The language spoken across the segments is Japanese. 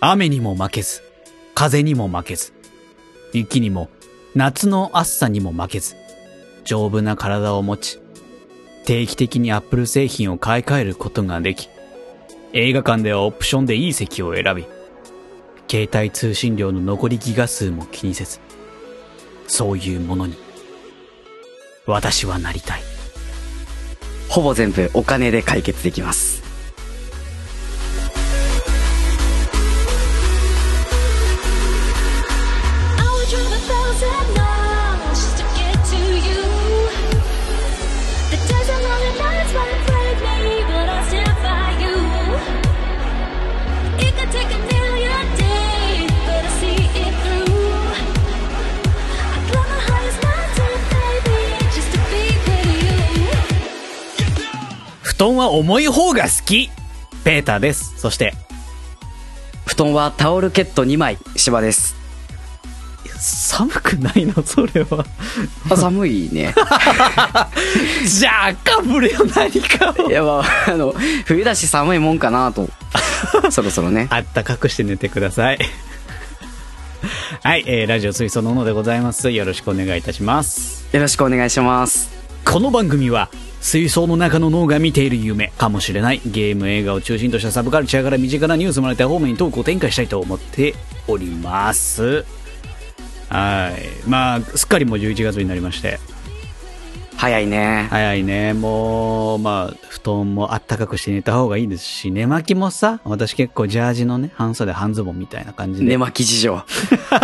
雨にも負けず、風にも負けず、雪にも夏の暑さにも負けず、丈夫な体を持ち、定期的にアップル製品を買い替えることができ、映画館ではオプションでいい席を選び、携帯通信量の残りギガ数も気にせず、そういうものに、私はなりたい。ほぼ全部お金で解決できます。団は重い方が好きペーターです。そして、布団はタオルケット2枚、芝です。寒くないの？それは。あ寒いね。じゃあ、かぶれよ、何かをい。や、まあ、あの、冬だし寒いもんかなと。そろそろね。あったかくして寝てください。はい、えー、ラジオ水槽ののでございます。よろしくお願いいたします。よろしくお願いします。この番組は、水槽の中の脳が見ている夢かもしれないゲーム映画を中心としたサブカルチャーから身近なニュースもらいた方面にトークを展開したいと思っております。はい。まあ、すっかりもう11月になりまして。早いね。早いね。もう、まあ、布団もあったかくして寝た方がいいですし、寝巻きもさ、私結構ジャージのね、半袖半ズボンみたいな感じで。寝巻き事情。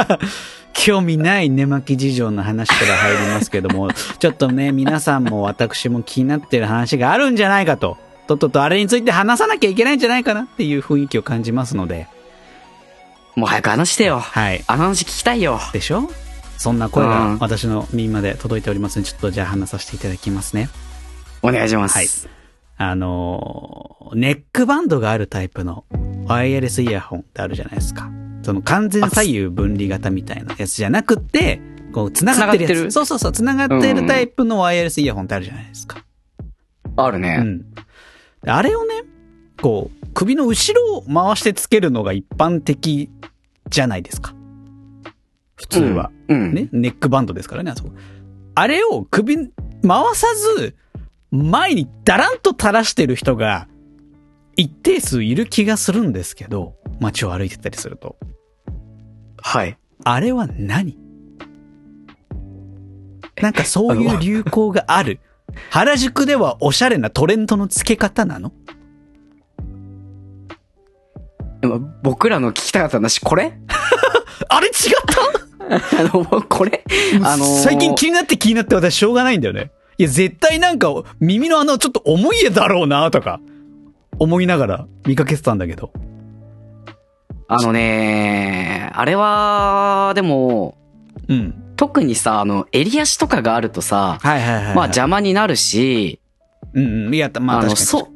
興味ない寝巻き事情の話から入りますけども、ちょっとね、皆さんも私も気になってる話があるんじゃないかと、とっととあれについて話さなきゃいけないんじゃないかなっていう雰囲気を感じますので、もう早く話してよ。はい。あの話聞きたいよ。でしょ？そんな声うんが私の耳まで届いておりますので、ちょっとじゃあ話させていただきますね。お願いします。はいあのーネックバンドがあるタイプのワイヤレスイヤホンってあるじゃないですか。その完全左右分離型みたいなやつじゃなくて、こう、繋がってるやつ。繋がってる？そうそうそう、繋がってるタイプのワイヤレスイヤホンってあるじゃないですか。あるね。うん。であれをね、こう、首の後ろを回してつけるのが一般的じゃないですか。普通は。うん。うん。ね、ネックバンドですからね、あそこ。あれを首、回さず、前にダランと垂らしてる人が、一定数いる気がするんですけど、街を歩いてたりすると。はい。あれは何？なんかそういう流行がある。原宿ではおしゃれなトレンドの付け方なの？僕らの聞きたかった話、これ？あれ違っ あの、これ？たあのー最近気になって気になって私しょうがないんだよね。いや、絶対なんか耳の穴ちょっと重いだろうなとか、思いながら見かけてたんだけど。あのね、あれは、でも、うん。特にさ、あの、襟足とかがあるとさ、はいはいはい、はい。まあ邪魔になるし、うんうん。いや、まああの。そ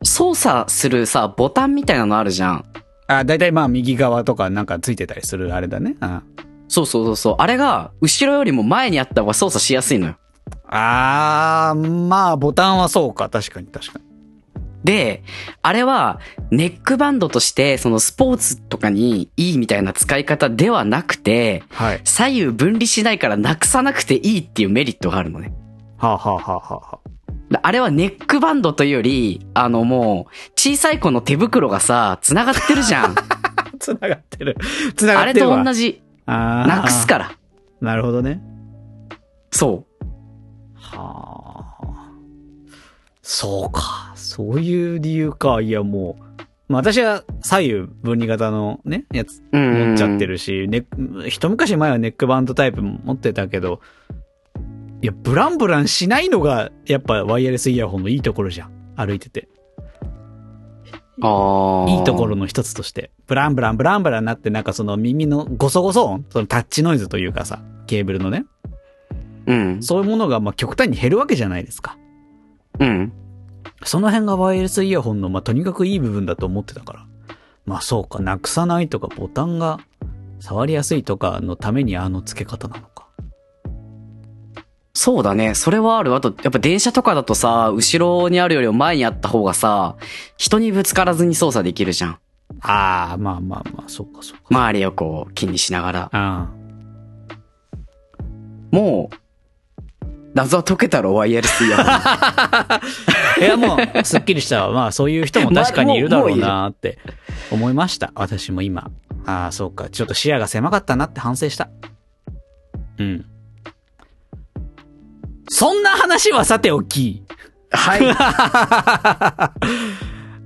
う、操作するさ、ボタンみたいなのあるじゃん。あ、だいたいまあ右側とかなんかついてたりするあれだね。あそうそうそうそう。あれが、後ろよりも前にあった方が操作しやすいのよ。あー、まあボタンはそうか。確かに確かに。で、あれは、ネックバンドとして、そのスポーツとかにいいみたいな使い方ではなくて、はい。左右分離しないからなくさなくていいっていうメリットがあるのね。はあ、はあはあはあはだあれはネックバンドというより、あのもう、小さい子の手袋がさ、繋がってるじゃん。あ、繋がってる。繋あれがってるわ。と同じ。なくすから。なるほどね。そう。はあ。そうか。そういう理由か。いやもう、まあ私は左右分離型のね、やつうん。持っちゃって。るし、ね、一昔前はネックバンドタイプも持ってたけど、いや、ブランブランしないのが、やっぱワイヤレスイヤホンのいいところじゃん。歩いてて。ああ。いいところの一つとして。ブランブラン、ブランブランなって、なんかその耳のゴソゴソ音？そのタッチノイズというかさ、ケーブルのね。うん。そういうものが、まあ、極端に減るわけじゃないですか。うん。その辺がワイヤレスイヤホンの、まあ、とにかくいい部分だと思ってたから。まあ、そうか、なくさないとか、ボタンが触りやすいとかのためにあの付け方なのか。そうだね。それはある。あと、やっぱ電車とかだとさ、後ろにあるよりも前にあった方がさ、人にぶつからずに操作できるじゃん。ああ、まあまあまあ、そうかそうか。周りをこう気にしながら。あもう、謎は解けたらワイヤレスイヤホン。あ。いや、もう、すっきりしたわ。まあ、そういう人も確かにいるだろうなって思いました。私も今。ああ、そうか。ちょっと視野が狭かったなって反省した。うん。そんな話はさておき。はい。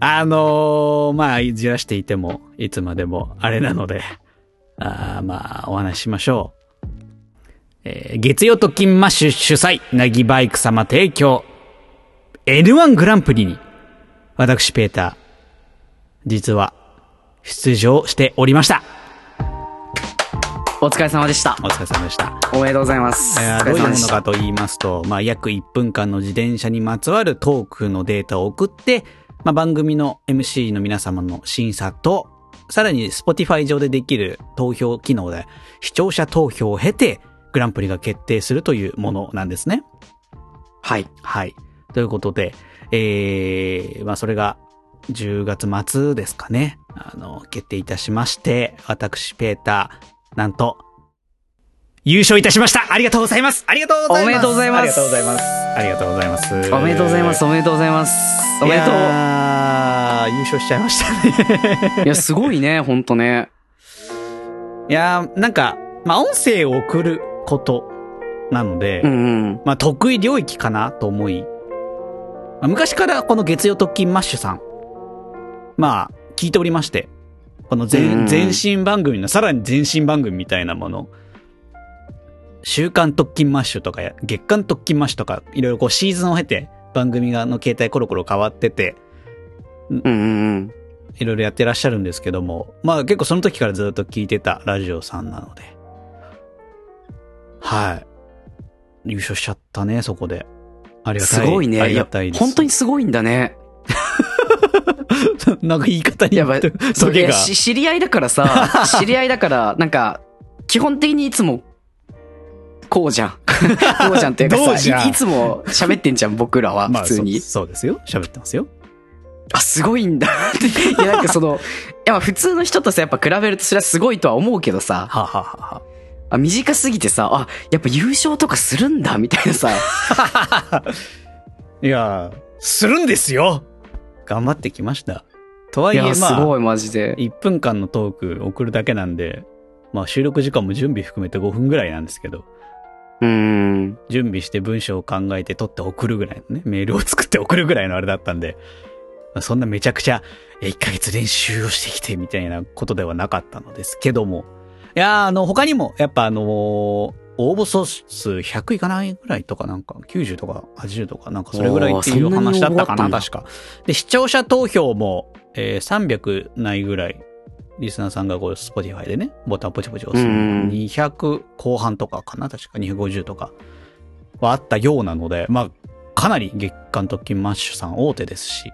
あのーまあ、じらしていても、いつまでもあれなので、あーまあ、お話ししましょう。えー月曜特勤マッシュ主催、なぎバイク様提供、N1 グランプリに、私、ペーター、実は、出場しておりました。お疲れ様でした。お疲れ様でした。おめでとうございます。えーどういうもの。かと言いますと、まあ、約1分間の自転車にまつわるトークのデータを送って、まあ、番組の MC の皆様の審査と、さらに Spotify 上でできる投票機能で視聴者投票を経て、グランプリが決定するというものなんですね。はい。はい。ということで、えー、まあそれが10月末ですかね。あの、決定いたしまして、私、ペーター、なんと、優勝いたしましたありがとうございますありがとうございますおめでとうございますありがとうございますありがとうございます。おめでとうございます。おめでとうございます。おめでとう。優勝しちゃいましたね。いや、すごいね、ほんとね。いやーなんか、まあ音声を送ることなので、うんうん。まあ、得意領域かなと思い、まあ昔からこの月曜特勤マッシュさん、まあ、聞いておりまして、このうん全、前身番組のさらに前身番組みたいなもの、週刊特勤マッシュとかや月刊特勤マッシュとか、いろいろこうシーズンを経て番組がの形態コロコロ変わってて、うんうんうん。いろいろやってらっしゃるんですけども、まあ結構その時からずっと聞いてたラジオさんなので、はい。優勝しちゃったね、そこで。ありがたい。すごいね。ありがたい、です。本当にすごいんだね。なんか言い方にいや、まあ、そげが知り合いだからさ、知り合いだから、なんか、基本的にいつも、こうじゃん。こうじゃんっていうかさ、いいつも喋ってんじゃん、僕らは、まあ、普通に。そうそうですよ。喋ってますよ。あ、すごいんだって。いや、なんかその、いや、まあ普通の人とさ、やっぱ比べるとそれはすごいとは思うけどさ、はあはあはあはあ短すぎてさ、あ、やっぱ優勝とかするんだ、みたいなさ。あいや、するんですよ頑張ってきました。とはいえ、まあ、ごい、マジで。1分間のトーク送るだけなんで、まあ収録時間も準備含めて5分ぐらいなんですけど、うーん。準備して文章を考えて取って送るぐらいのね、メールを作って送るぐらいのあれだったんで、まあそんなめちゃくちゃ、いや1ヶ月練習をしてきてみたいなことではなかったのですけども、いやーあの、他にも、やっぱあのー応募総数100いかないぐらいとかなんか、90とか80とかなんかそれぐらいっていう話だったかな、応募あったんだ。確か。で、視聴者投票も、えー300ないぐらい、リスナーさんがこう、スポティファイでね、ボタンポチポチ押すの。うん200後半とかかな確か。250とか。はあったようなので、まあ、かなり月間特勤マッシュさん大手ですし、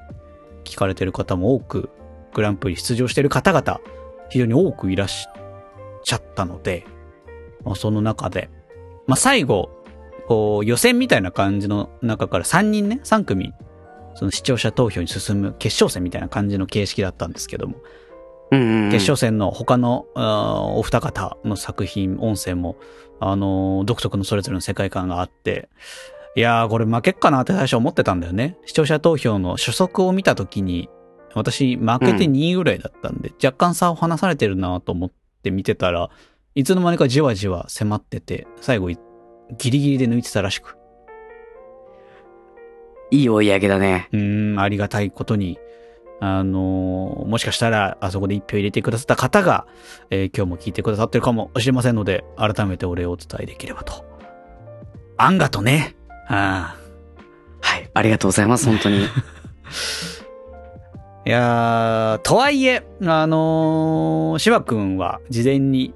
聞かれてる方も多く、グランプリ出場してる方々、非常に多くいらっしゃったので、まあ、その中で、まあ、最後、こう、予選みたいな感じの中から3人ね、3組、その視聴者投票に進む決勝戦みたいな感じの形式だったんですけども、うんうんうん。決勝戦の他の、お二方の作品、音声も、あのー独特のそれぞれの世界観があって、いやー、これ負けっかなって最初思ってたんだよね。視聴者投票の初速を見たときに、私、負けて2位ぐらいだったんで、若干差を離されてるなと思って見てたら、いつの間にかじわじわ迫ってて、最後い、ギリギリで抜いてたらしく。いい追い上げだね。うーん、ありがたいことに、あのーもしかしたら、あそこで一票入れてくださった方が、えー今日も聞いてくださってるかもしれませんので、改めてお礼をお伝えできればと。あんがとね。あはい。ありがとうございます、本当に。あ いやー、とはいえ、あのー、芝くんは事前に、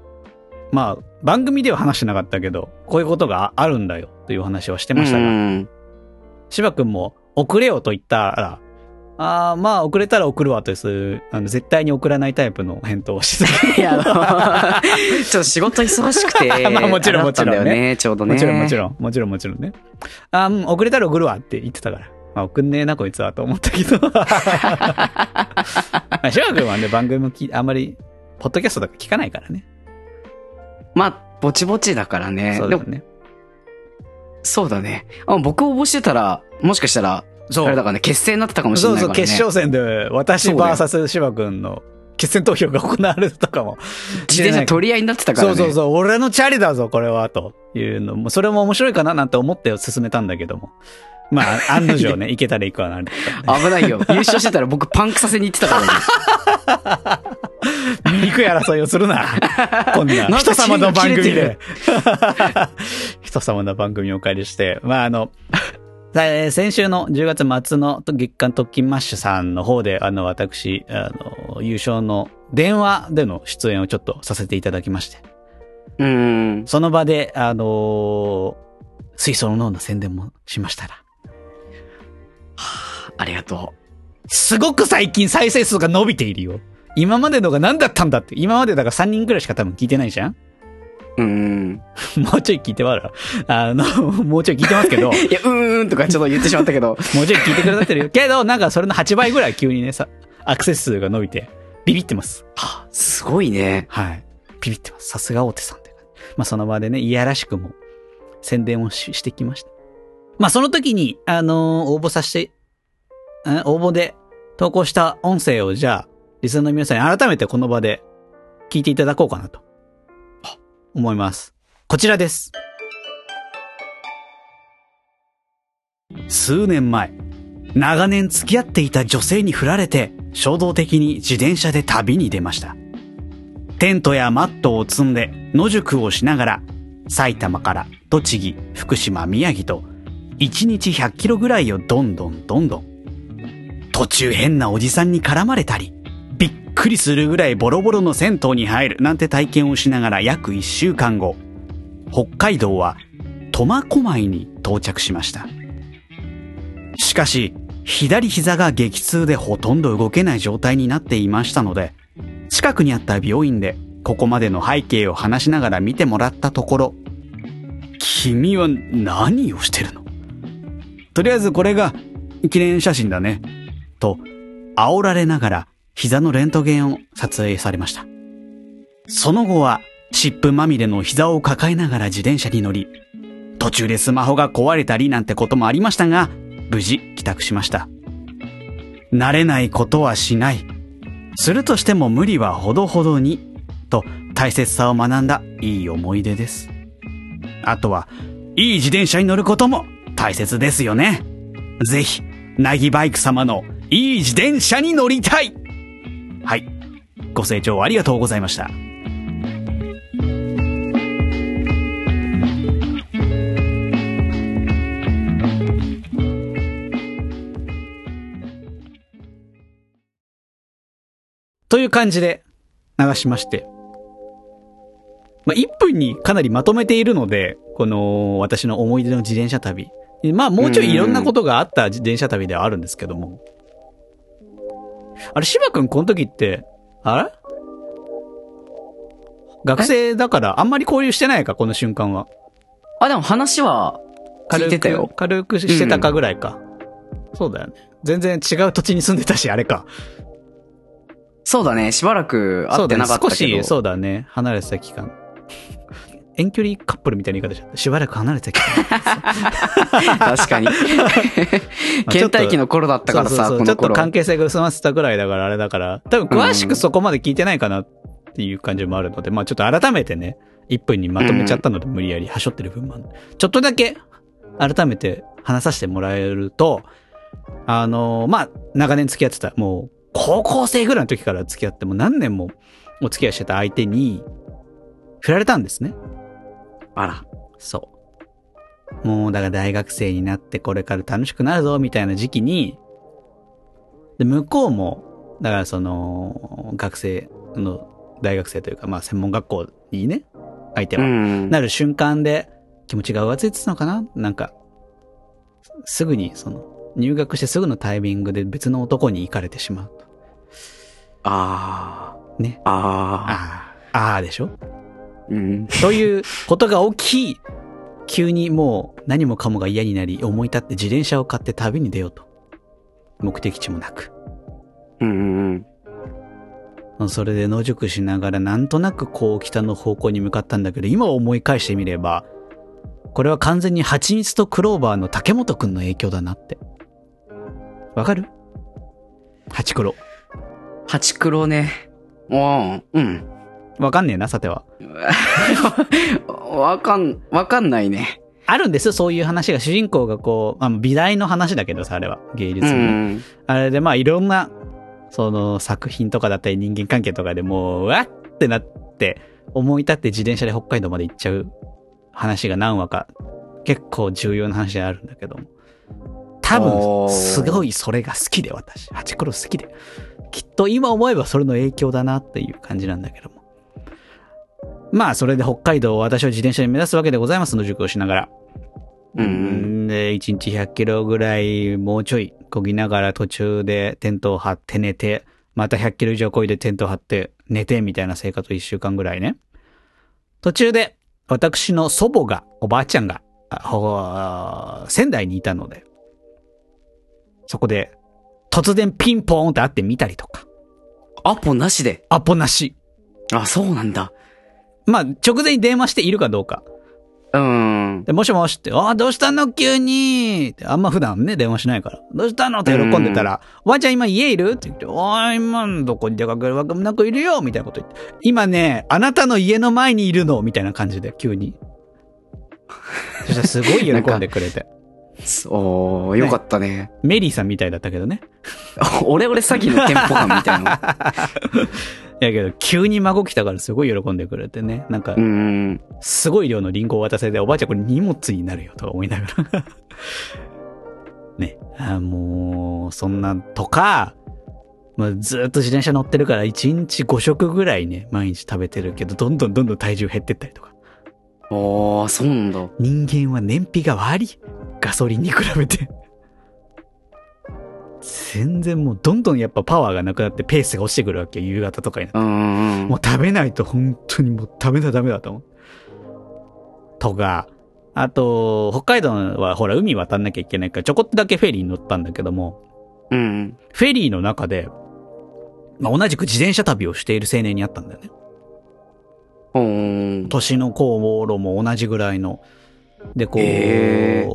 まあ、番組では話してなかったけど、こういうことがあるんだよ、という話はしてましたが、うん芝くんも遅れよと言ったら、ああ、まあ遅れたら送るわとです。あの絶対に送らないタイプの返答をしてた。いや、あの ちょっと仕事忙しくて。まあもちろんもちろんね。ちょうどね。もちろんもちろん、もちろんもちろんね。あーうん遅れたら送るわって言ってたから。まあ、送んねえな、こいつは、と思ったけど。まあ、シュワ君はね、番組もきあんまり、ポッドキャストとか聞かないからね。まあ、ぼちぼちだからね。そうだね。そうだね。あ僕応募してたら、もしかしたら、そうあれだからね、決戦になってたかもしれそうそう、ないからね。決勝戦で、私 VS シワ君の決戦投票が行われたとかも。自転車取り合いになってたからね。そうそうそう、俺のチャリだぞ、これは、というのも、それも面白いかななんて思って進めたんだけども。まあ、案の定ね、いけたらいくわなね。危ないよ。優勝してたら僕パンクさせに行ってたからね。醜い争いをするな。こんな、人様の番組で。人様の番組をお借りして。まあ、あの、先週の10月末の月間特勤マッシュさんの方で、あの、私、あの、優勝の電話での出演をちょっとさせていただきまして。うーん。その場で、あのー水素の脳の宣伝もしましたら。ありがとすごく最近再生数が伸びているよ。今までのが何だったんだって。今までだから3人くらいしか多分聞いてないじゃんう。うーん。もうちょい聞いてもらう。あの、もうちょい聞いてますけど、も ういや、うーんとかちょっと言ってしまったけど。ちょい聞いてくださってるよ。けど、なんかそれの8倍ぐらい急にね、さ、アクセス数が伸びて、ビビってます。はあすごいね。はい。ビビってます。さすが大手さんって感じ。まあその場でね、いやらしくも宣伝をししてきました。まあその時に、あのー応募させて、応募で投稿した音声をじゃあ、リスナーの皆さんに改めてこの場で聞いていただこうかなと、思います。こちらです。数年前、長年付き合っていた女性に振られて、衝動的に自転車で旅に出ました。テントやマットを積んで野宿をしながら、埼玉から栃木、福島、宮城と、1日100キロぐらいをどんどんどんどん。途中変なおじさんに絡まれたり、びっくりするぐらいボロボロの銭湯に入るなんて体験をしながら約1週間後、北海道は苫小牧に到着しました。しかし、左膝が激痛でほとんど動けない状態になっていましたので、近くにあった病院でここまでの背景を話しながら見てもらったところ、君は何をしてるの？とりあえずこれが記念写真だね。と、煽られながら膝のレントゲンを撮影されました。その後は湿布まみれの膝を抱えながら自転車に乗り、途中でスマホが壊れたりなんてこともありましたが、無事帰宅しました。慣れないことはしない。するとしても無理はほどほどに、と大切さを学んだいい思い出です。あとは、いい自転車に乗ることも大切ですよね。ぜひ、なぎバイク様のいい自転車に乗りたいはい。ご清聴ありがとうございました。という感じで流しまして。まあ、1分にかなりまとめているので、この私の思い出の自転車旅。まあもうちょいいろんなことがあった自転車旅ではあるんですけども。あれ、芝くんこの時って、あれ？学生だからあんまり交流してないか、この瞬間は。あ、でも話は聞い軽くてたよ。、軽くしてたかぐらいか。そうだよね。全然違う土地に住んでたし、あれか。そうだね。しばらく会ってなかったけど。そうだね、少し、そうだね。離れてた期間。遠距離カップルみたいな言い方しちゃ。しばらく離れてた期間。確かに。倦怠期の頃だったからさ、そうそうそうちょっと。関係性が薄まってたぐらいだからあれだから、多分詳しくそこまで聞いてないかなっていう感じもあるので、まあちょっと改めてね、1分にまとめちゃったので無理やりはしょってる分もあるちょっとだけ改めて話させてもらえると、あのまあ長年付き合ってた、もう高校生ぐらいの時から付き合ってもう何年もお付き合いしてた相手に、振られたんですね。あら。そう。もう、だから大学生になってこれから楽しくなるぞ、みたいな時期に、で、向こうも、だからその、学生の、大学生というか、まあ専門学校にね、相手うは、ん。なる瞬間で気持ちが浮ついてたのかな？なんか、すぐに、その、入学してすぐのタイミングで別の男に行かれてしまうと。あね。あ。ああ。ああ、ああでしょ？うん。ということが起き、急にもう何もかもが嫌になり、思い立って自転車を買って旅に出ようと。目的地もなく。うんうんうん。それで野宿しながらなんとなくこう北の方向に向かったんだけど、今思い返してみれば、これは完全に蜂蜜とクローバーの竹本くんの影響だなって。わかる？ハチクロ。ハチクロね。うん。うん。わかんねえな、さては。わかん、わかんないね。あるんですよ、そういう話が。主人公がこう、あ美大の話だけどさ、あれは。芸術うの。あれでまあいろんな、その作品とかだったり人間関係とかでもう、わっってなって、思い立って自転車で北海道まで行っちゃう話が何話か、結構重要な話であるんだけども。多分、すごいそれが好きで私。ハチクロ好きで。きっと今思えばそれの影響だなっていう感じなんだけども。まあ、それで北海道を私は自転車に目指すわけでございますの塾をしながら。うんうん。で、1日100キロぐらい、もうちょい、漕ぎながら途中でテントを張って寝て、また100キロ以上漕いでテントを張って寝てみたいな生活を1週間ぐらいね。途中で、私の祖母が、おばあちゃんが、仙台にいたので、そこで、突然ピンポーンって会ってみたりとか、アポなしで？アポなし。あ、そうなんだ。まあ、直前に電話しているかどうか。うん。で、もしもしって、ああ、どうしたの？急にってあんま普段ね、電話しないから。どうしたの？って喜んでたら、おばあちゃん今家いる？って言って、おー今どこに出かけるわけもなくいるよみたいなこと言って。今ね、あなたの家の前にいるのみたいな感じで、急に。そしたらすごい喜んでくれて。そう、よかったね。メリーさんみたいだったけどね。俺俺詐欺のテンポ感みたいな。いやけど、急に孫来たからすごい喜んでくれてね。なんかう、ん。すごい量のリンゴを渡せて、おばあちゃんこれ荷物になるよとか思いながら。ね。あもう、そんなんとか、まあ、ずっと自転車乗ってるから1日5食ぐらいね、毎日食べてるけど、どんどんどんどん体重減ってったりとか。ああ、そうなんだ。人間は燃費が悪い。ガソリンに比べて。全然もうどんどんやっぱパワーがなくなってペースが落ちてくるわけよ夕方とかになってうん。もう食べないと本当にもう食べなダメだと思う。とか、あと、北海道はほら海渡んなきゃいけないからちょこっとだけフェリーに乗ったんだけども、うん。フェリーの中で、まあ、同じく自転車旅をしている青年に会ったんだよね。うん。年の頃も同じぐらいの。で、こう、へ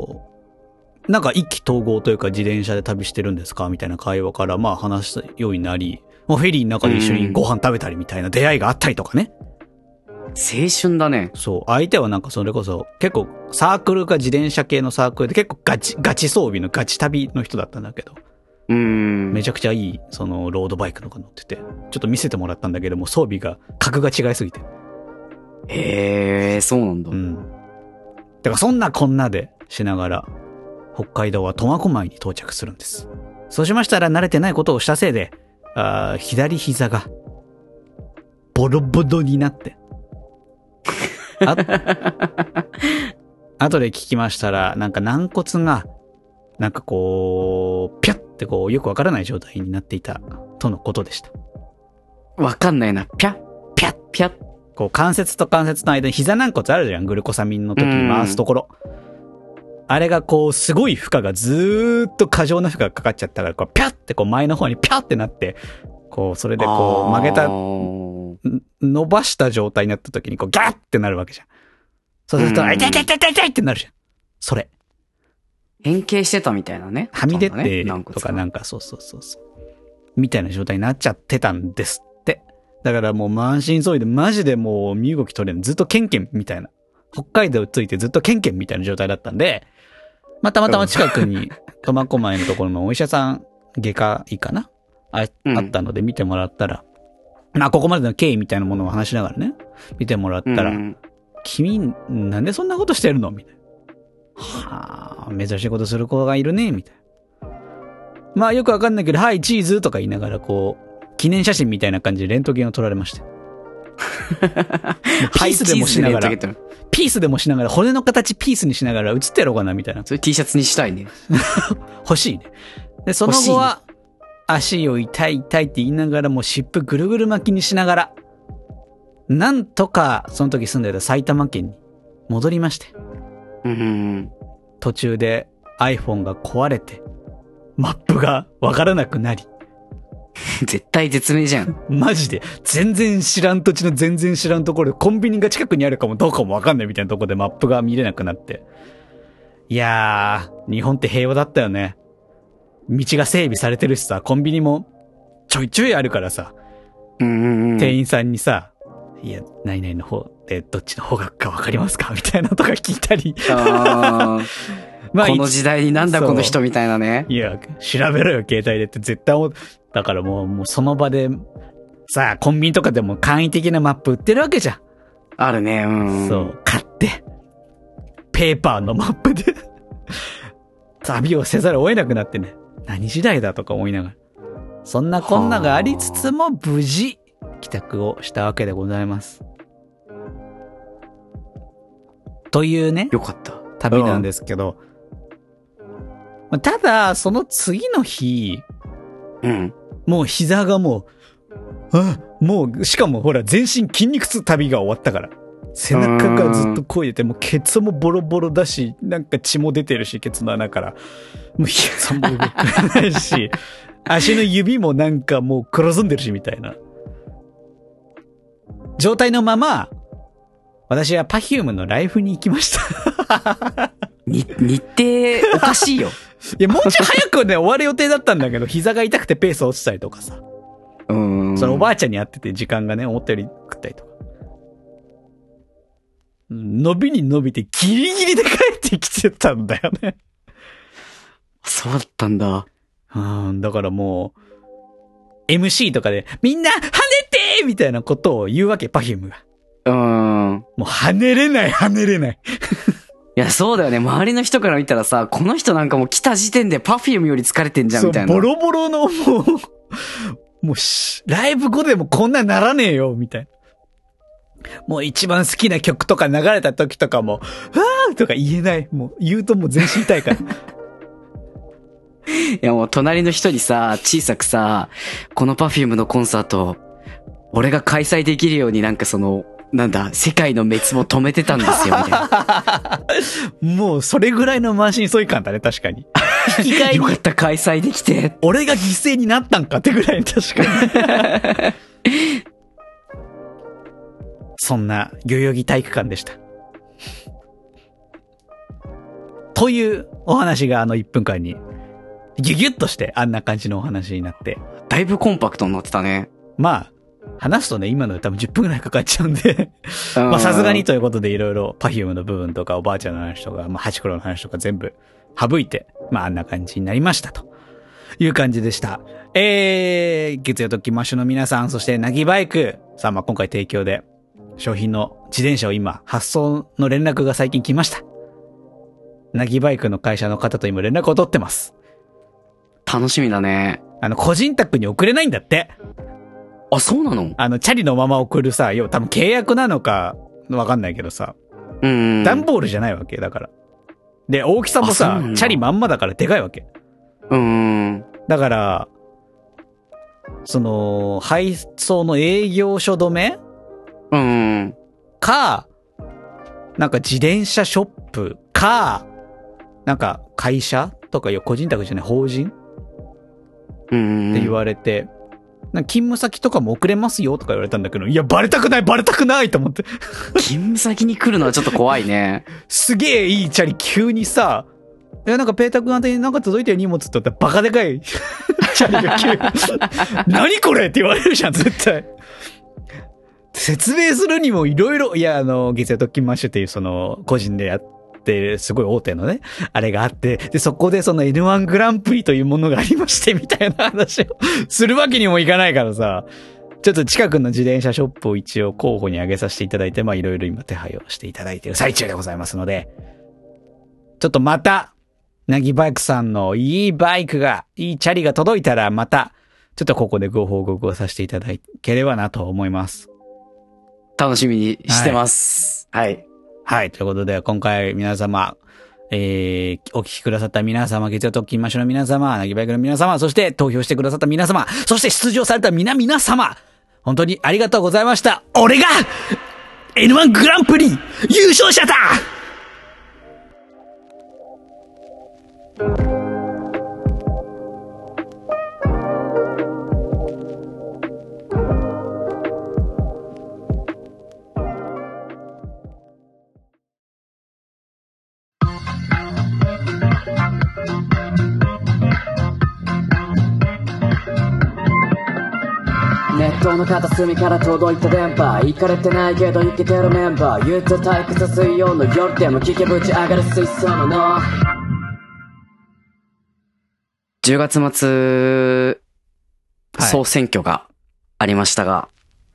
なんか一気統合というか自転車で旅してるんですかみたいな会話からまあ話すようになり、もうフェリーの中で一緒にご飯食べたりみたいな出会いがあったりとかね。青春だね。そう。相手はなんかそれこそ、結構サークルか自転車系のサークルで結構ガチ、ガチ装備のガチ旅の人だったんだけど、うん。めちゃくちゃいい、その、ロードバイクとか乗ってて、ちょっと見せてもらったんだけども、装備が、格が違いすぎて。へえ、そうなんだう。ん。だからそんなこんなでしながら、北海道は苫小牧に到着するんです。そうしましたら慣れてないことをしたせいで、あー左膝が、ボロボロになって。あ 後で聞きましたら、なんか軟骨が、なんかこう、ぴゃってこう、よくわからない状態になっていた、とのことでした。わかんないな。ぴゃっ、ぴゃっ、ぴゃっ。こう関節と関節の間に膝軟骨あるじゃん、グルコサミンの時に回すところ。あれがこう、すごい負荷がずーっと過剰な負荷がかかっちゃったから、こう、ピャってこう前の方にピャってなって、こう、それでこう、曲げた、伸ばした状態になった時にこう、ギャッってなるわけじゃん。そうすると、痛い痛い痛い痛い痛いってなるじゃん。それ。変形してたみたいなね。はみ出てねとかなんかそうそうそうそう。みたいな状態になっちゃってたんですって。だからもう満身創痍でマジでもう身動き取れん。ずっとケンケンみたいな。北海道ついてずっとケンケンみたいな状態だったんで、まあ、たまたま近くに 苫小牧のところのお医者さん、外科医かな？あうん。あったので見てもらったら、まあここまでの経緯みたいなものを話しながらね、見てもらったら、うん。君、なんでそんなことしてるの？みたいな。はあ、珍しいことする子がいるね、みたいな。まあよくわかんないけど、はい、チーズとか言いながら、こう、記念写真みたいな感じでレントゲンを撮られまして。ピースでもしながら、ピースでもしながら、骨の形ピースにしながら写ってやろうかな、みたいな。それ T シャツにしたいね。欲しいね。で、その後は、足を痛い痛いって言いながらも湿布ぐるぐる巻きにしながら、なんとかその時住んでた埼玉県に戻りまして。うんうん。途中で iPhone が壊れて、マップがわからなくなり、絶対絶命じゃん。マジで、全然知らん土地の全然知らんところで、コンビニが近くにあるかもどうかもわかんないみたいなところでマップが見れなくなって。いやー、日本って平和だったよね。道が整備されてるしさ、コンビニもちょいちょいあるからさ、うんうんうん。店員さんにさ、いや、何々の方でどっちの方角かわかりますか？みたいなとか聞いたり。あー まあこの時代になんだこの人みたいなね。いや、調べろよ、携帯でって絶対思う。だからもう、もうその場で、さあ、コンビニとかでも簡易的なマップ売ってるわけじゃん。あるね、うん。そう、買って、ペーパーのマップで、旅をせざるを得なくなってね。何時代だとか思いながら。そんなこんながありつつも、無事、帰宅をしたわけでございます。というね、よかった。旅なんですけど、まあただ、その次の日、うん。もう膝がもう、あ、もう、しかもほら、全身筋肉痛旅が終わったから。背中がずっとこいでて、もうケツもボロボロだし、なんか血も出てるし、ケツの穴から。もう膝も動かないし、足の指もなんかもう黒ずんでるし、みたいな。状態のまま、私は Perfume のライフに行きました。に、日程おかしいよ。いや、もうちょい早くね、終わる予定だったんだけど、膝が痛くてペース落ちたりとかさ。うん。そのおばあちゃんに会ってて時間がね、思ったより食ったりとか。うん伸びに伸びてギリギリで帰ってきてたんだよね。そうだったんだ。うん、だからもう、MC とかで、みんな跳ねてみたいなことを言うわけ、パフュームが。うん。もう跳ねれない、跳ねれない。いや、そうだよね。周りの人から見たらさ、この人なんかもう来た時点でパフュームより疲れてんじゃん、みたいな。ボロボロのもう、もうし、ライブ後でもこんなならねえよ、みたいな。もう一番好きな曲とか流れた時とかも、わーとか言えない。もう言うともう全身痛いから。いや、もう隣の人にさ、小さくさ、このパフュームのコンサート、俺が開催できるようになんかその、なんだ、世界の滅亡止めてたんですよ、みたいな。もうそれぐらいの満身創痍感だね、確かに。引き換えによかった、開催できて。俺が犠牲になったんかってぐらい確かに。そんな代々木体育館でした。というお話があの1分間にギュギュッとしてあんな感じのお話になって。だいぶコンパクトになってたね。まあ、話すとね、今ので多分10分くらいかかっちゃうんで、まあさすがにということでいろいろ Perfume の部分とかおばあちゃんの話とか、まあハチクロの話とか全部省いて、まああんな感じになりましたという感じでした。えー、月曜ときましょの皆さん、そしてなぎバイクさん、まあ今回提供で商品の自転車を今発送の連絡が最近来ました。なぎバイクの会社の方と今連絡を取ってます。楽しみだね。あの、個人宅に送れないんだって。あ、そうなの？あの、チャリのまま送るさ、要は多分契約なのか、わかんないけどさ、うん。段ボールじゃないわけ、だから。で、大きさもさチャリまんまだからでかいわけ。うん。だから、その、配送の営業所止め？うん。か、なんか自転車ショップ？か、なんか会社？とか、いや個人宅じゃない、法人？うん。って言われて、なんか勤務先とかも送れますよとか言われたんだけど、いや、バレたくない、バレたくないと思って。勤務先に来るのはちょっと怖いね。すげえいいチャリ急にさ、いや、なんかペータ君宛てになんか届いてる荷物って言ったらバカでかい チャリが急に。何これって言われるじゃん、絶対。説明するにもいろいろ、いや、あの、月曜特勤マッシュっていうその、個人でやっっている、すごい大手のね、あれがあって、で、そこでその N1 グランプリというものがありまして、みたいな話をするわけにもいかないからさ、ちょっと近くの自転車ショップを一応候補に挙げさせていただいて、まあいろいろ今手配をしていただいている最中でございますので、ちょっとまた、なぎバイクさんのいいバイクが、いいチャリが届いたらまた、ちょっとここでご報告をさせていただければなと思います。楽しみにしてます。はい。はい。はい。ということで、今回皆様、えー、お聞きくださった皆様、月曜特勤マッシュの皆様、なぎばいくの皆様、そして投票してくださった皆様、そして出場された皆皆様、本当にありがとうございました。俺が、N1 グランプリ、優勝者だネットの片隅から届いた電波行かれてないけど生きてるメンバー憂鬱退屈水曜の夜でも聞けぶち上がる水槽のの10月末、はい総選挙がありましたが、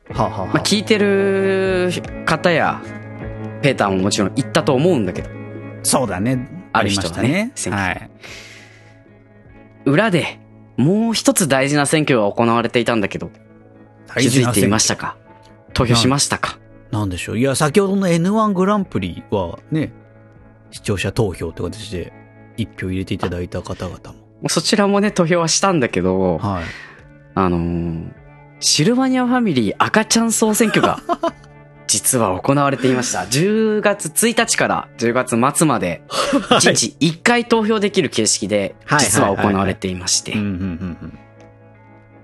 はあ、はあはまあ、聞いてる方や、ペーターももちろん言ったと思うんだけど、そうだね。ある人はねありましたはい。裏で、もう一つ大事な選挙が行われていたんだけど、気づいていましたか？投票しましたか？なんでしょう。いや、先ほどの N1 グランプリはね、視聴者投票って形で一票入れていただいた方々も。そちらもね、投票はしたんだけど、はい。あのーシルバニアファミリー赤ちゃん総選挙が、実は行われていました。10月1日から10月末まで、1日1回投票できる形式で、はい実は行われていまして。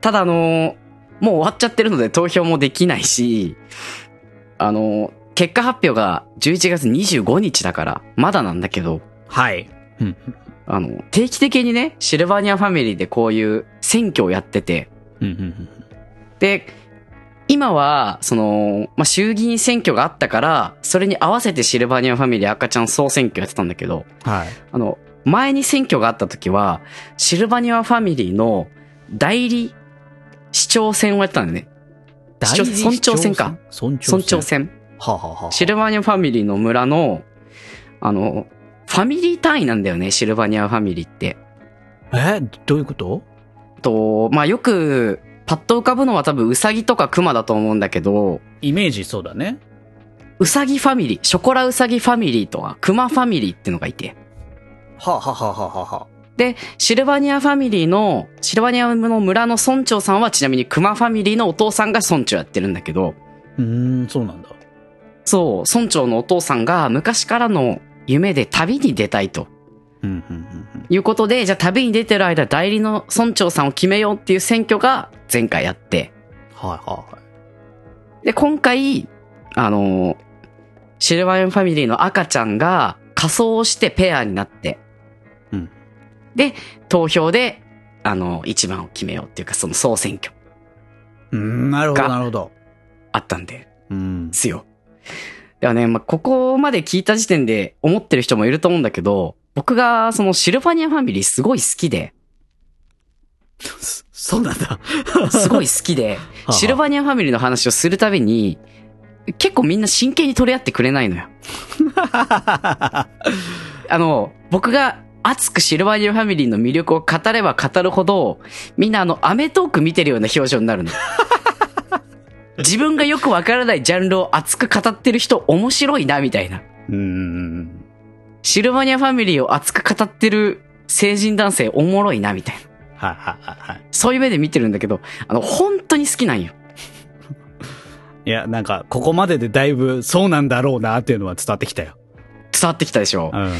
ただあのーもう終わっちゃってるので投票もできないし、あのー結果発表が11月25日だから、まだなんだけど、はい。うん。あの、定期的にね、シルバニアファミリーでこういう選挙をやってて。で、今は、その、まあ、衆議院選挙があったから、それに合わせてシルバニアファミリー赤ちゃん総選挙やってたんだけど、はい。あの、前に選挙があった時は、シルバニアファミリーの代理市長選をやってたんだよね。市長村長選か。村長選。村長選。はあ、はあはあ、シルバニアファミリーの村の、あの、ファミリー単位なんだよね、シルバニアファミリーって。え？どういうこと？と、まあ、よく、パッと浮かぶのは多分ウサギとかクマだと思うんだけど、イメージそうだね。うさぎファミリー、ショコラウサギファミリーとは、クマファミリーってのがいて。はあ、はあはあはあはあ、で、シルバニアファミリーの、シルバニアの村の村長さんはちなみにクマファミリーのお父さんが村長やってるんだけど、うーん、そうなんだ。そう、村長のお父さんが昔からの夢で旅に出たいとうん、うん、うん。いうことで、じゃあ旅に出てる間代理の村長さんを決めようっていう選挙が前回やって、はい、はい、はい。で、今回、あの、シルバニアファミリーの赤ちゃんが仮装をしてペアになって、で、投票で、あの、一番を決めようっていうか、その総選挙うーん、なるほど、がなるほど。あったんでうん。すよ。ではね、まあ、ここまで聞いた時点で思ってる人もいると思うんだけど、僕がそのシルバニアファミリーすごい好きで、そうなんだ。すごい好きで、あシルバニアファミリーの話をするたびに、結構みんな真剣に取り合ってくれないのよ。あの、僕が熱くシルバニアファミリーの魅力を語れば語るほど、みんなあの、アメトーク見てるような表情になるの。自分がよくわからないジャンルを熱く語ってる人面白いな、みたいな。うーん。シルバニアファミリーを熱く語ってる成人男性おもろいな、みたいな。はい、はい、はいはい。そういう目で見てるんだけど、あの、本当に好きなんよ。いや、なんか、ここまででだいぶそうなんだろうなっていうのは伝わってきたよ。伝わってきたでしょうん。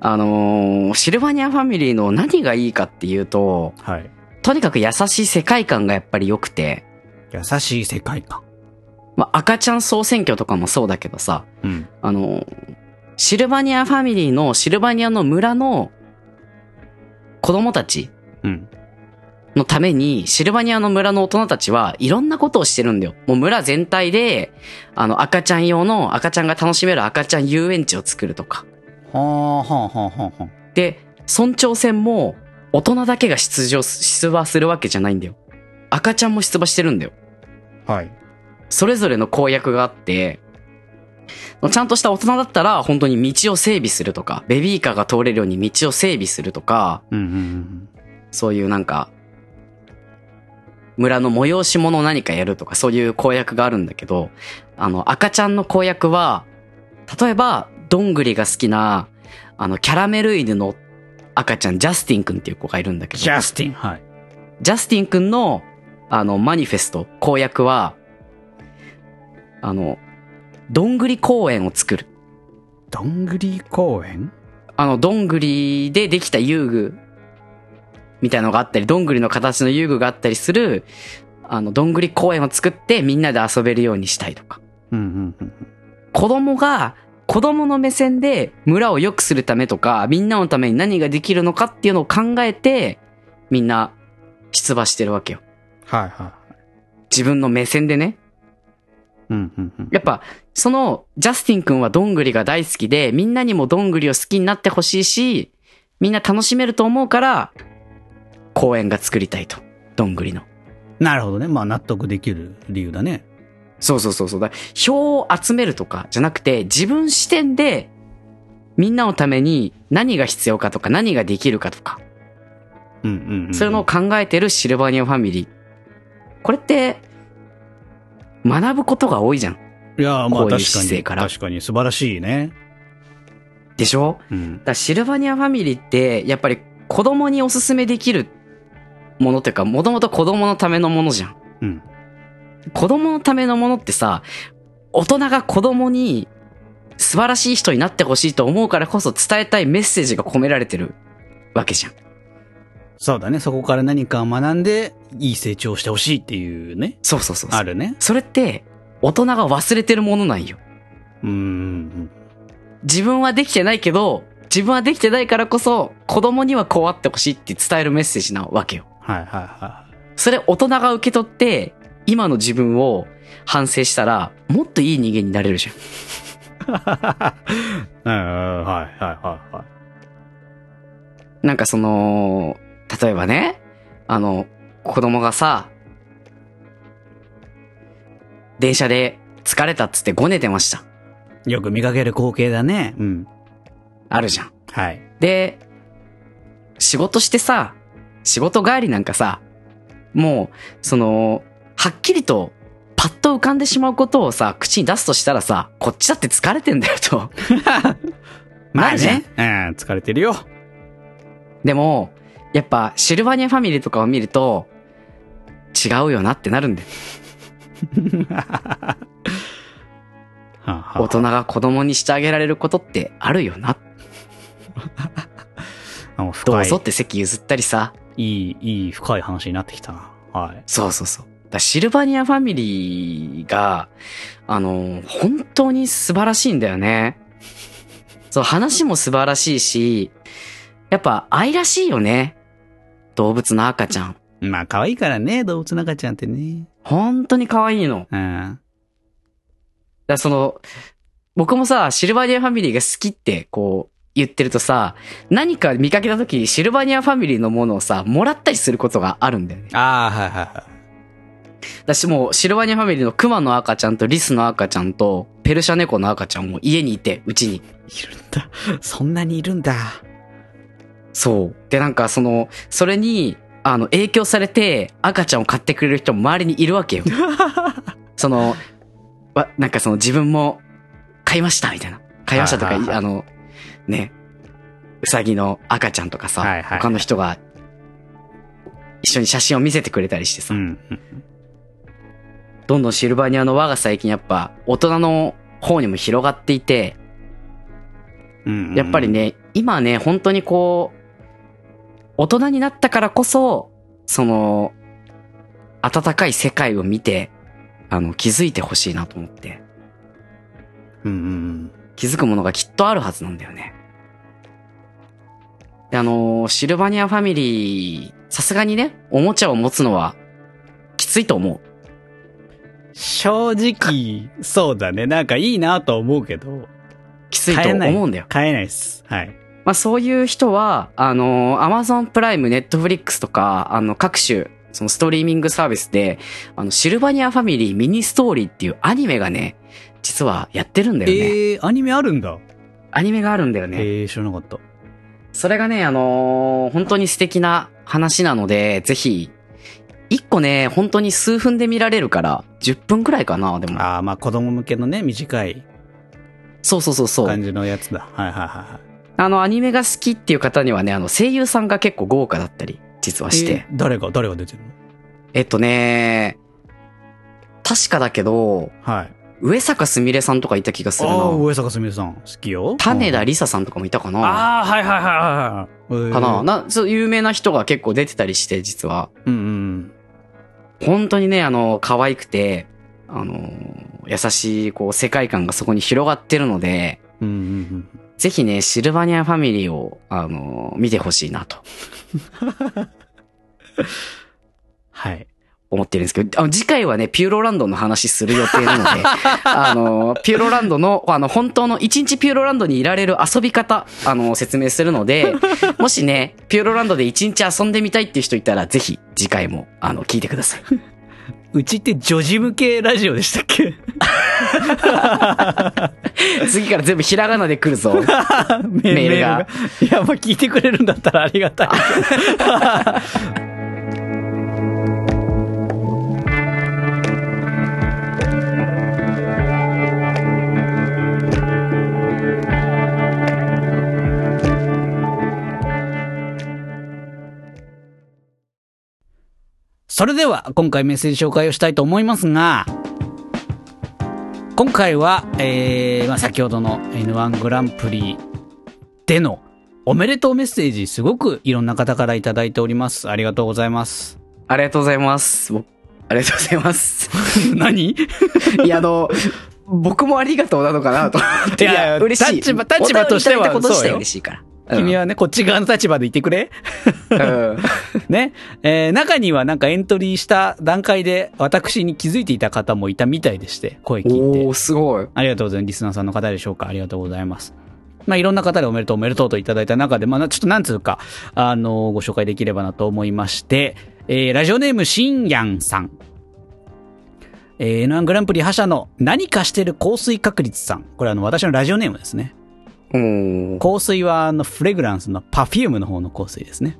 あのーシルバニアファミリーの何がいいかっていうと、はい。とにかく優しい世界観がやっぱり良くて、優しい世界観。まあ、赤ちゃん総選挙とかもそうだけどさ、うん。あのーシルバニアファミリーのシルバニアの村の子供たちうん。のために、シルバニアの村の大人たちはいろんなことをしてるんだよ。もう村全体で、あの赤ちゃん用の赤ちゃんが楽しめる赤ちゃん遊園地を作るとか。はあ、はあ、はあ、はあ。で、村長選も大人だけが出場す、出馬するわけじゃないんだよ。赤ちゃんも出馬してるんだよ。はい。それぞれの公約があって、ちゃんとした大人だったら本当に道を整備するとか、ベビーカーが通れるように道を整備するとか、うん、うんうん。そういうなんか、村の催し物を何かやるとか、そういう公約があるんだけど、あの、赤ちゃんの公約は、例えば、どんぐりが好きな、あの、キャラメル犬の赤ちゃん、ジャスティン君っていう子がいるんだけど、ジャスティン。はい。ジャスティン君の、あの、マニフェスト、公約は、あの、どんぐり公園を作る。どんぐり公園？あの、どんぐりでできた遊具みたいのがあったり、どんぐりの形の遊具があったりする、あの、どんぐり公園を作ってみんなで遊べるようにしたいとか。うんうんうん。子供が、子供の目線で村を良くするためとか、みんなのために何ができるのかっていうのを考えて、みんな出馬してるわけよ。はいは自分の目線でね。い。うんうんうん。やっぱ、その、ジャスティン君はどんぐりが大好きで、みんなにもどんぐりを好きになってほしいし、みんな楽しめると思うから、公園が作りたいと。どんぐりの。なるほどね。まあ納得できる理由だね。そうそうそうそう。だ票を集めるとかじゃなくて、自分視点で、みんなのために何が必要かとか何ができるかとか、うんうん、うん。そういうのを考えてるシルバニアファミリー。これって、学ぶことが多いじゃん。いや、まあ確かに。確かに素晴らしいね。でしょ？うんだ。シルバニアファミリーって、やっぱり子供におすすめできるものっていうか、もともと子供のためのものじゃん。うん。子供のためのものってさ、大人が子供に素晴らしい人になってほしいと思うからこそ伝えたいメッセージが込められてるわけじゃん。そうだね。そこから何かを学んで、いい成長をしてほしいっていうね。そうそうそうあるね。それって、大人が忘れてるものなんよ。うーん。自分はできてないけど、自分はできてないからこそ、子供にはこうあってほしいって伝えるメッセージなわけよ。はいはいはそれ大人が受け取って、今の自分を反省したら、もっといい人間になれるじゃん。い。うん、はいはいはいはい。なんかその、例えばね、あの、子供がさ、電車で疲れたっつってごねてました。よく見かける光景だね。うん。あるじゃん。はい。で、仕事してさ、仕事帰りなんかさ、もう、その、はっきりと、パッと浮かんでしまうことをさ、口に出すとしたらさ、こっちだって疲れてんだよと。まあね。うん、疲れてるよ。でも、やっぱ、シルバニアファミリーとかを見ると、違うよなってなるんだよ。大人が子供にしてあげられることってあるよな。どうぞって席譲ったりさ。いい、いい深い話になってきたな。はい。そうそうそう。シルバニアファミリーが、あの、本当に素晴らしいんだよね。そう、話も素晴らしいし、やっぱ愛らしいよね。動物の赤ちゃん。まあ可愛いからね、動物の赤ちゃんってね。本当に可愛いの。うん。らその、僕もさ、シルバニアファミリーが好きって、こう、言ってるとさ、何か見かけた時にシルバニアファミリーのものをさ、もらったりすることがあるんだよね。ああ、はいはいは私もうシルバニアファミリーのクマの赤ちゃんとリスの赤ちゃんとペルシャ猫の赤ちゃんも家にいて、うちに。い。いるんだ。そんなにいるんだ。そう。で、なんかその、それに、あの、影響されて赤ちゃんを買ってくれる人も周りにいるわけよ。その、わ、なんかその自分も買いましたみたいな。買いましたとか、はいはいはいあの、ね、うさぎの赤ちゃんとかさ、はいはいはい他の人が一緒に写真を見せてくれたりしてさ、うん。どんどんシルバニアの輪が最近やっぱ大人の方にも広がっていて、うん。やっぱり。ね、今ね、本当にこう、大人になったからこそ、その、温かい世界を見て、あの、気づいてほしいなと思って、うんうん気づくものがきっとあるはずなんだよね。で、あの、シルバニアファミリー、さすがにね、おもちゃを持つのは、きついと思う。正直、そうだね。なんかいいなとは思うけど。きついと。思うんだよ。買えないです。はい。まあそういう人は、あの、Amazon プライム、Netflix とか、あの、各種、そのストリーミングサービスで、あの、シルバニアファミリーミニストーリーっていうアニメがね、実はやってるんだよね。えー、アニメあるんだ。アニメがあるんだよね。えー、知らなかった。それがね、あのー本当に素敵な話なので、ぜひ、一個ね、本当に数分で見られるから、10分くらいかな、でも。ああ、まあ子供向けのね、短いそうそうそうそう。感じのやつだ。はいはいはいはい。あの、アニメが好きっていう方にはね、あの、声優さんが結構豪華だったり、実はして。えー誰が、誰が出てるの？えっとね、確かだけど、はい。上坂すみれさんとかいた気がするああ、な。上坂すみれさん、好きよ。種田りささんとかもいたかな。ああ、はいはいはいはいはい。かな。うんな、そう、有名な人が結構出てたりして、実は。うん。本当にね、あの、可愛くて、あの、優しい、こう、世界観がそこに広がってるので、うんうんうん。ぜひね、シルバニアファミリーを、あの、見てほしいなと はい。思ってるんですけど、あの次回はね、ピューロランドの話する予定なので、あの、ピューロランドの、あの、本当の一日ピューロランドにいられる遊び方、あの、説明するので、もしね、ピューロランドで一日遊んでみたいっていう人いたら、ぜひ次回も、あの、聞いてください。うちって女児向けラジオでしたっけ？次から全部ひらがなで来るぞ。メールが。いや、まあ聞いてくれるんだったらありがたい。それでは今回メッセージ紹介をしたいと思いますが、今回は、えーまあ、先ほどの N1 グランプリでのおめでとうメッセージ、すごくいろんな方からいただいております。ありがとうございます。ありがとうございます。ぼありがとうございます。何？いや、あの、僕もありがとうなのかなと思って。いや嬉しい。立場立場としてはうよ嬉しいから。君はね、こっち側の立場でいてくれ。うん。ね。えー中にはなんかエントリーした段階で私に気づいていた方もいたみたいでして、声聞いておー、。すごい。ありがとうございます。リスナーさんの方でしょうか。ありがとうございます。まあ、いろんな方でおめでとうおめでとうといただいた中で、まあ、ちょっとなんつうか、あのご紹介できればなと思いまして、えーラジオネームしんやんさん。えー N1 グランプリ覇者の何かしてる香水確率さん。これあの、私のラジオネームですね。香水はあの、フレグランスのパフュームの方の香水ですね。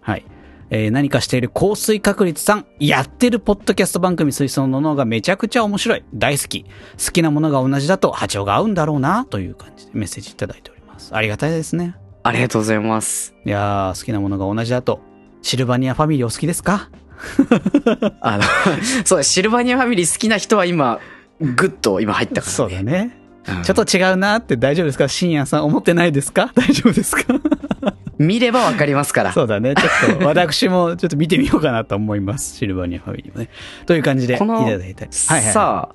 はい。えー何かしている香水確率さん、やってるポッドキャスト番組水槽ののがめちゃくちゃ面白い。大好き。好きなものが同じだと波長が合うんだろうな、という感じでメッセージいただいております。ありがたいですね。ありがとうございます。いやー、好きなものが同じだと。シルバニアファミリーお好きですか？あの、そうだ、シルバニアファミリー好きな人は今、グッと今入ったからね。そうだね。うんちょっと違うなって大丈夫ですか？深夜さん思ってないですか？大丈夫ですか？見ればわかりますから。そうだね。ちょっと私もちょっと見てみようかなと思います。シルバニアファミリーもね。という感じでいただいたり。はいはい。さ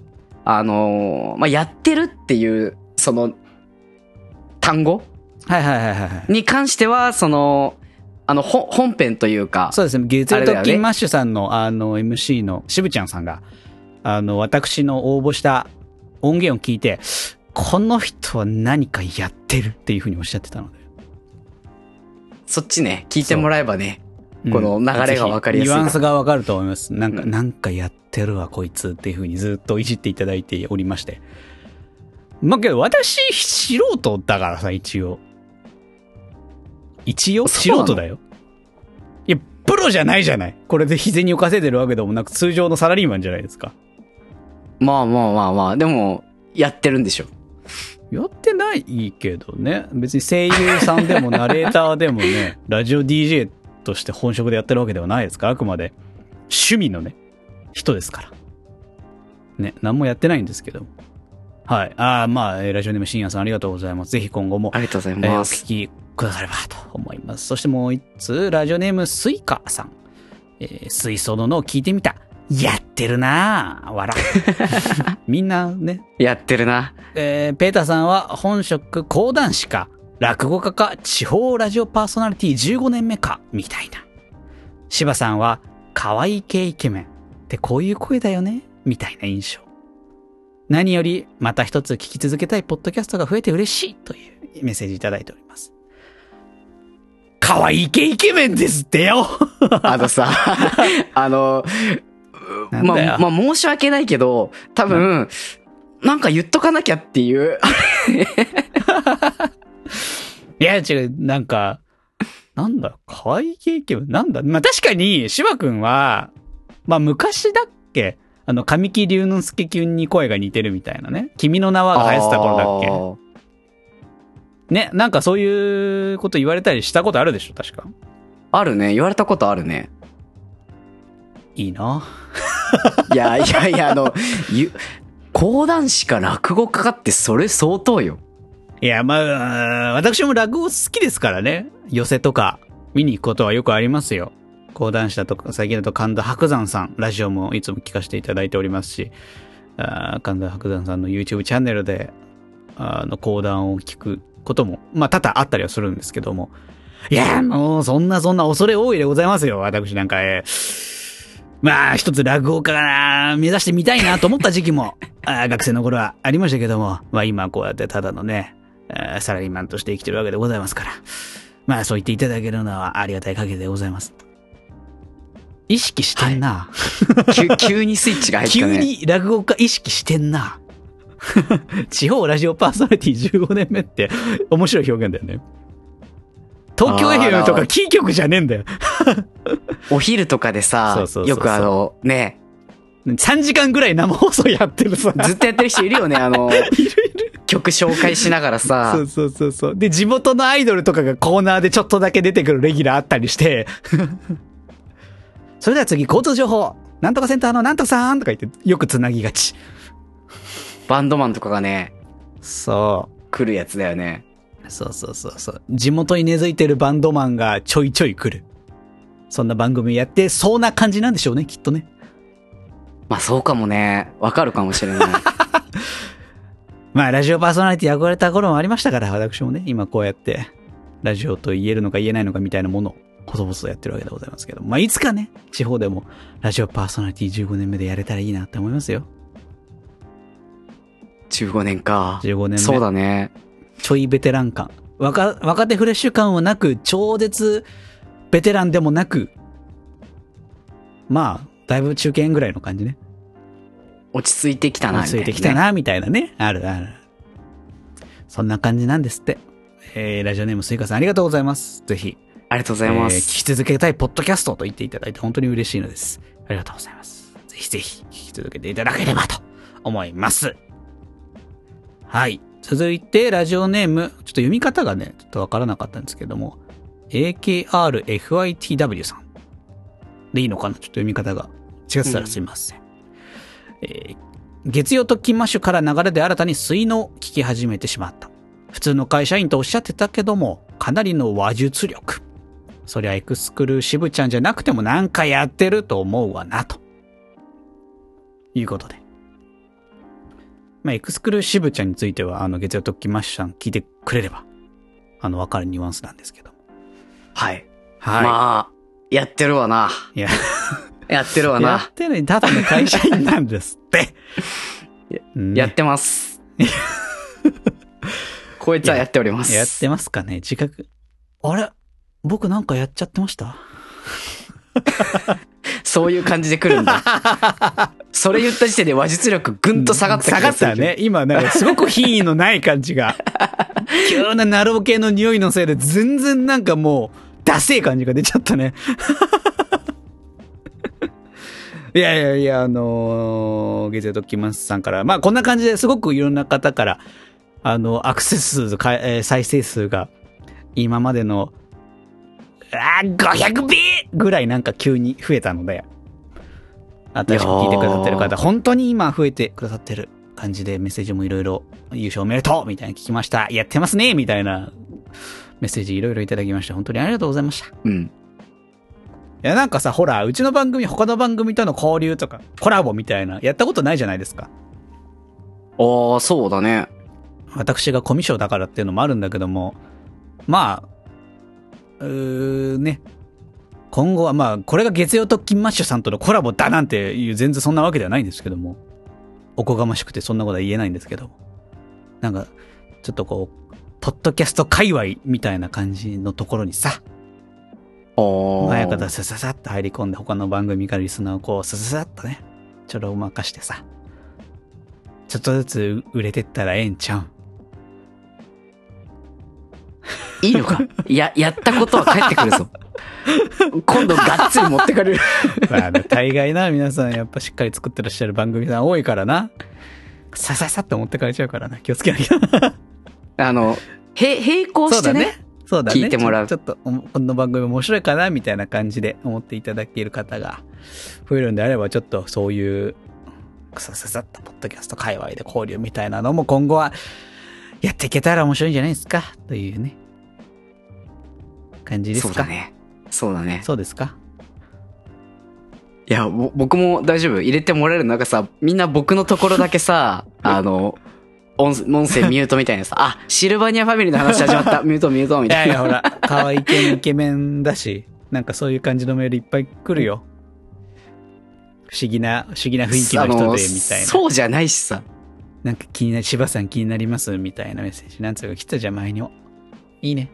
あ、あのーまあ、やってるっていう、その、単語？はいはいはいはいはい。に関しては、その、あの、ほ本編というか、そうですね。月曜あれだよね特勤マッシュさんのあの MC の渋ちゃんさんが、あの、私の応募した音源を聞いて、この人は何かやってるっていうふうにおっしゃってたので。そっちね、聞いてもらえばね、うんこの流れが分かりやすいニュアンスがわかると思います。なんか、うんなんかやってるわ、こいつっていうふうにずっといじっていただいておりまして。まあ、けど私、素人だからさ、一応。一応素人だよ。いや、プロじゃないじゃない。これで日銭を稼いでるわけでもなく、通常のサラリーマンじゃないですか。まあまあまあまあ、でも、やってるんでしょ。やってないけどね。別に声優さんでもナレーターでもね、ラジオ DJ として本職でやってるわけではないですか？ら、あくまで趣味のね、人ですから。ね、何もやってないんですけど。はい。ああ、まあ、えーラジオネーム深夜さんありがとうございます。ぜひ今後も、ありがとうございえーおます。聞きくださればと思います。そしてもう一つ、ラジオネームスイカさん。えー水槽ののを聞いてみた。やってるなぁ。笑。みんなね、やってるな。えーペーターさんは本職講談師か、落語家か、地方ラジオパーソナリティ15年目か、みたいな。柴さんは、可愛い系イケメンってこういう声だよね、みたいな印象。何より、また一つ聞き続けたいポッドキャストが増えて嬉しいというメッセージいただいております。可愛い系イケメンですってよあのさ、あの、まあ、まあ申し訳ないけど、多分、なんか言っとかなきゃっていう。いや、違う、なんか、なんだ、可愛い系イケメンなんだ？まあ確かに、芝くんは、まあ昔だっけ？あの、神木隆之介くんに声が似てるみたいなね。君の名はが流行ってた頃だっけ？ね、なんかそういうこと言われたりしたことあるでしょ確か？あるね。言われたことあるね。いいないやいやいや、あの、ゆ講談師か落語家かってそれ相当よ。いや、まあ、私も落語好きですからね。寄せとか見に行くことはよくありますよ。講談師だとか、最近だと神田伯山さん、ラジオもいつも聞かせていただいておりますし、あー神田伯山さんの YouTube チャンネルで、あの、講談を聞くことも、まあ、多々あったりはするんですけども。いや、もう、そんなそんな恐れ多いでございますよ。私なんか、えーまあ、一つ落語家がな、目指してみたいなと思った時期も、あー学生の頃はありましたけども、まあ今こうやってただのね、サラリーマンとして生きてるわけでございますから。まあそう言っていただけるのはありがたい限りでございます。意識してんな。急急にスイッチが入ったね。急に落語家意識してんな。地方ラジオパーソナリティ15年目って面白い表現だよね。東京 FM とかキー局じゃねえんだよ。お昼とかでさよくあの、ね、3時間ぐらい生放送やってるさ。ずっとやってる人いるよね、あの、曲紹介しながらさそ、うそうそうそう。で、地元のアイドルとかがコーナーでちょっとだけ出てくるレギュラーあったりして、それでは次、交通情報。なんとかセンターのなんとかさんとか言って、よくつなぎがち。バンドマンとかがね、そ来るやつだよね。う。そうそうそうそう。地元に根付いてるバンドマンがちょいちょい来る。そんな番組やってそうな感じなんでしょうね、きっとね。まあそうかもね。わかるかもしれない。まあ、ラジオパーソナリティ憧れた頃もありましたから、私もね、今こうやって、ラジオと言えるのか言えないのかみたいなものを、細々とやってるわけでございますけど、まあ、いつかね、地方でも、ラジオパーソナリティ15年目でやれたらいいなって思いますよ。15年か。15年目。そうだね。ちょいベテラン感。若、若手フレッシュ感はなく、超絶ベテランでもなく、まあ、だいぶ中堅ぐらいの感じね。落ち着いてきたな、みたいな、ついてきた。な、みたいなね。あるある。そんな感じなんですって。えー、ラジオネームスイカさんありがとうございます。ぜひ、ありがとうございまえー聞す。き続けたいポッドキャストと言っていただいて本当に嬉しいのです。ありがとうございます。ぜひぜひ聞き続けていただければと思います。はい。続いて、ラジオネーム、ちょっと読み方がね、ちょっとわからなかったんですけども、AKRFITW さん。でいいのかな？ちょっと読み方が違ってたらすいません。えー月曜特勤マッシュから流れで新たに水の聞き始めてしまった。普通の会社員とおっしゃってたけども、かなりの話術力。そりゃエクスクルーシブちゃんじゃなくてもなんかやってると思うわな、と。いうことで。まあ、エクスクルーシブちゃんについては、あの、月曜特勤マッシュさん聞いてくれれば、あの、わかるニュアンスなんですけども。はい。はい。まあ、やってるわな。いや、やってるわやなっ。てるのにただの会社員なんですって。ねやってます。こいつはやっております。やってますかね自覚。あれ？僕なんかやっちゃってました？そういう感じで来るんだ。それ言った時点で話術力ぐんと下がった気下ががするったね。今、なんかすごく品位のない感じが。急なナロー系の匂いのせいで全然なんかもう、ダセえ感じが出ちゃったね。いやいやいや、あのー、月曜特勤マスさんから、まあこんな感じですごくいろんな方から、あの、アクセス数、かえー再生数が、今までの、あー、500ビぐらいなんか急に増えたので、新しく聞いてくださってる方、本当に今増えてくださってる感じでメッセージもいろいろ優勝おめでとうみたいな聞きました。やってますねみたいなメッセージいろいろいただきました。本当にありがとうございました。いうん。や、なんかさ、ほら、うちの番組、他の番組との交流とか、コラボみたいな、やったことないじゃないですか。ああ、そうだね。私がコミュ障だからっていうのもあるんだけども、まあ、うーね。今後はまあ、これが月曜特勤マッシュさんとのコラボだなんていう全然そんなわけではないんですけども、おこがましくてそんなことは言えないんですけど、なんか、ちょっとこう、ポッドキャスト界隈みたいな感じのところにさ、ああ。早方さささっと入り込んで他の番組からリスナーをこうさささっとね、ちょろまかしてさ、ちょっとずつ売れてったらええんちゃうん。いいのか？や、やったことは返ってくるぞ。今度がっつり持ってかれる。まあね、大概な、皆さんやっぱしっかり作ってらっしゃる番組さん多いからな。さささって持ってかれちゃうからな。気をつけなきゃ。あの、へ、並行してねそうだねそうだね。聞いてもらうちょちょっと、おこの番組面白いかなみたいな感じで思っていただける方が増えるんであれば、ちょっとそういう、くさささったポッドキャスト界隈で交流みたいなのも今後はやっていけたら面白いんじゃないですかというね、感じですか。ね。そうだね。そうですか？いや、ぼ僕も大丈夫。入れてもらえるなんかさ、みんな僕のところだけさ、あの、音音声ミュートみたいなさ、あ、シルバニアファミリーの話始まった。ミュートミュートみたいな。いやいや、ほら、可愛い系のイケメンだし、なんかそういう感じのメールいっぱい来るよ。不思議な、不思議な雰囲気の人で、みたいな。そうじゃないしさ。なんか気になり、柴さん気になりますみたいなメッセージ。なんつうか来たじゃん、前にも。いいね。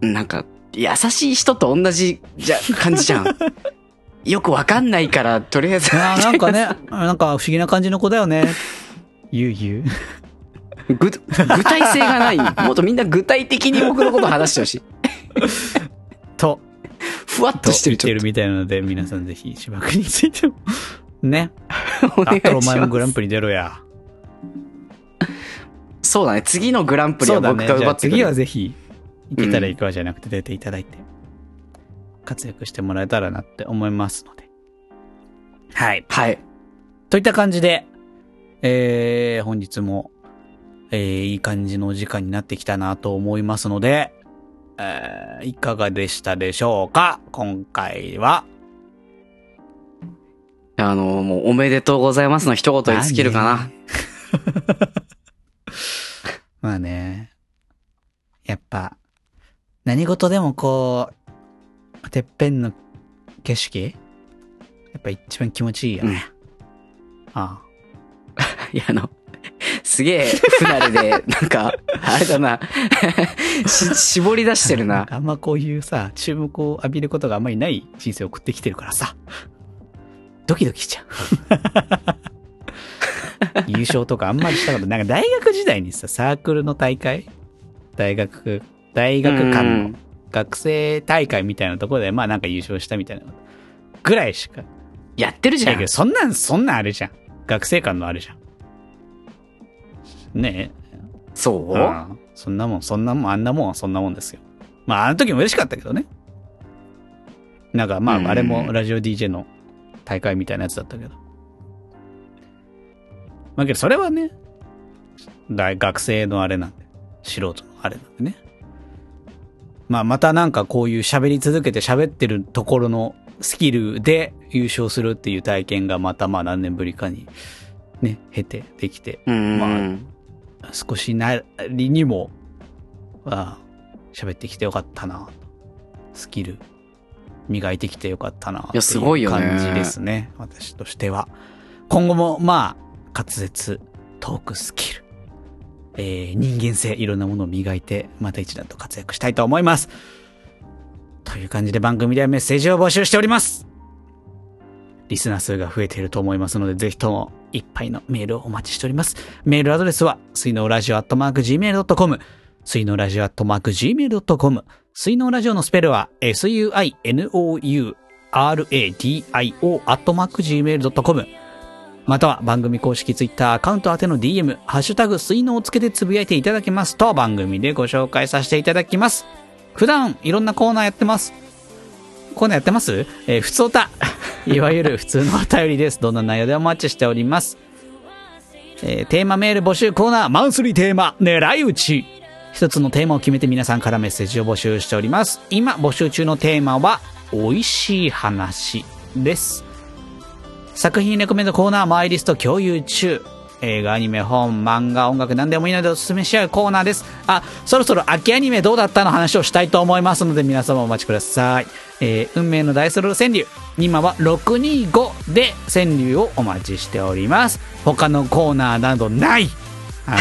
なんか、優しい人と同じじゃ、感じじゃん。よくわかんないから、とりあえず。なんかね、なんか不思議な感じの子だよね。ゆうゆう。ぐ、具体性がない。もっとみんな具体的に僕のこと話してほしい。と、ふわっととしてる、言ってるみたいなので、皆さんぜひ芝生についても。ね。と。お願いだったらおし前もグランます。プリ出ろや。そうだね。次のグランプリは僕が奪ってくる。次はぜひ、行けたら行くわじゃなくて出ていただいて、活躍してもらえたらなって思いますので。はい。はい。といった感じで、えー、本日も、えー、いい感じのお時間になってきたなと思いますので、えー、いかがでしたでしょうか？今回は。あの、もうおめでとうございますの一言に尽きるかな。まあね。やっぱ、何事でもこう、てっぺんの景色やっぱ一番気持ちいいよね。あ いや、あの、すげえ不慣れで、なんか、あれだな、し、絞り出してるな。あんまこういうさ、注目を浴びることがあんまりない人生を送ってきてるからさ、ドキドキしちゃう。優勝とかあんまりしたこと、なんか大学時代にさ、サークルの大会？大学、大学間のうん学生大会みたいなところで、まあなんか優勝したみたいなぐらいしか。やってるじゃんだけど、。そんなん、そんなんあるじゃん。学生間のあるじゃん。ねえ。そう、うんそんなもん、そんなもん、あんなもんはそんなもんですよ。まあ、あの時も嬉しかったけどね。なんか、まうんあ、あれもラジオ DJ の大会みたいなやつだったけど。まあ、けど、それはね、大学生のあれなんで、素人のあれなんでね。まあ、またなんかこういう喋り続けて喋ってるところのスキルで優勝するっていう体験がまたまあ何年ぶりかにね、経てできて、うん。まあ少しなりにも、ああ喋ってきてよかったな。スキル、磨いてきてよかったな。いやすごいよね感じですね。私としては。今後も、まあ、滑舌、トークスキル、えー人間性、いろんなものを磨いて、また一段と活躍したいと思います。という感じで番組ではメッセージを募集しております。リスナー数が増えていると思いますので、ぜひともいっぱいのメールをお待ちしております。メールアドレスは、水のラジオアットマーク Gmail.com、水のラジオアットマーク Gmail.com、水のラジオのスペルは、suinou radio アットマーク Gmail.com、または番組公式ツイッターアカウント宛ての DM、ハッシュタグ水のをつけてつぶやいていただけますと番組でご紹介させていただきます。普段いろんなコーナーやってます。コーナーやってます？えー、普通おた。いわゆる普通のお便りです。どんな内容でお待ちしております。えーテーマメール募集コーナー、マンスリーテーマ、狙い撃ち。一つのテーマを決めて皆さんからメッセージを募集しております。今募集中のテーマは、美味しい話です。作品レコメンドコーナー、マイリスト共有中。映画、アニメ、本、漫画、音楽、何でもいいのでおすすめし合うコーナーです。あ、そろそろ秋アニメどうだったの話をしたいと思いますので皆様お待ちください。えー運命のダイスロール川柳。今は625で川柳をお待ちしております。他のコーナーなどない。はい。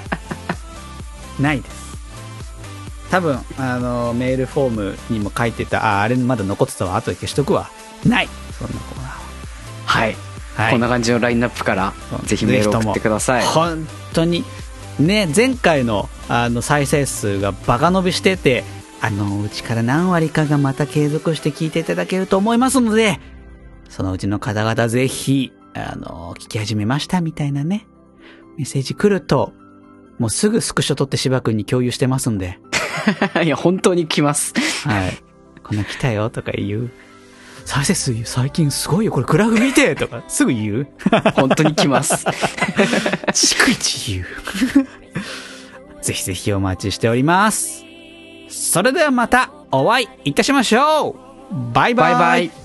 ないです。多分、あの、メールフォームにも書いてた、あ、あれまだ残ってたわ、後で消しとくわ。ない。そんなコーナーは。はい。はいこんな感じのラインナップからぜひメールを送ってください。本当にね前回のあの再生数がバカ伸びしててあのうちから何割かがまた継続して聞いていただけると思いますのでそのうちの方々ぜひあの聞き始めましたみたいなねメッセージ来るともうすぐスクショ取って芝君に共有してますんで いや、本当に来ます。はい。こんな来たよとか言う。再生数最近すごいよ。これグラフ見てとか すぐ言う。本当に来ます。逐一言う。ぜひぜひお待ちしております。それではまたお会いいたしましょうバイバイバイバイ。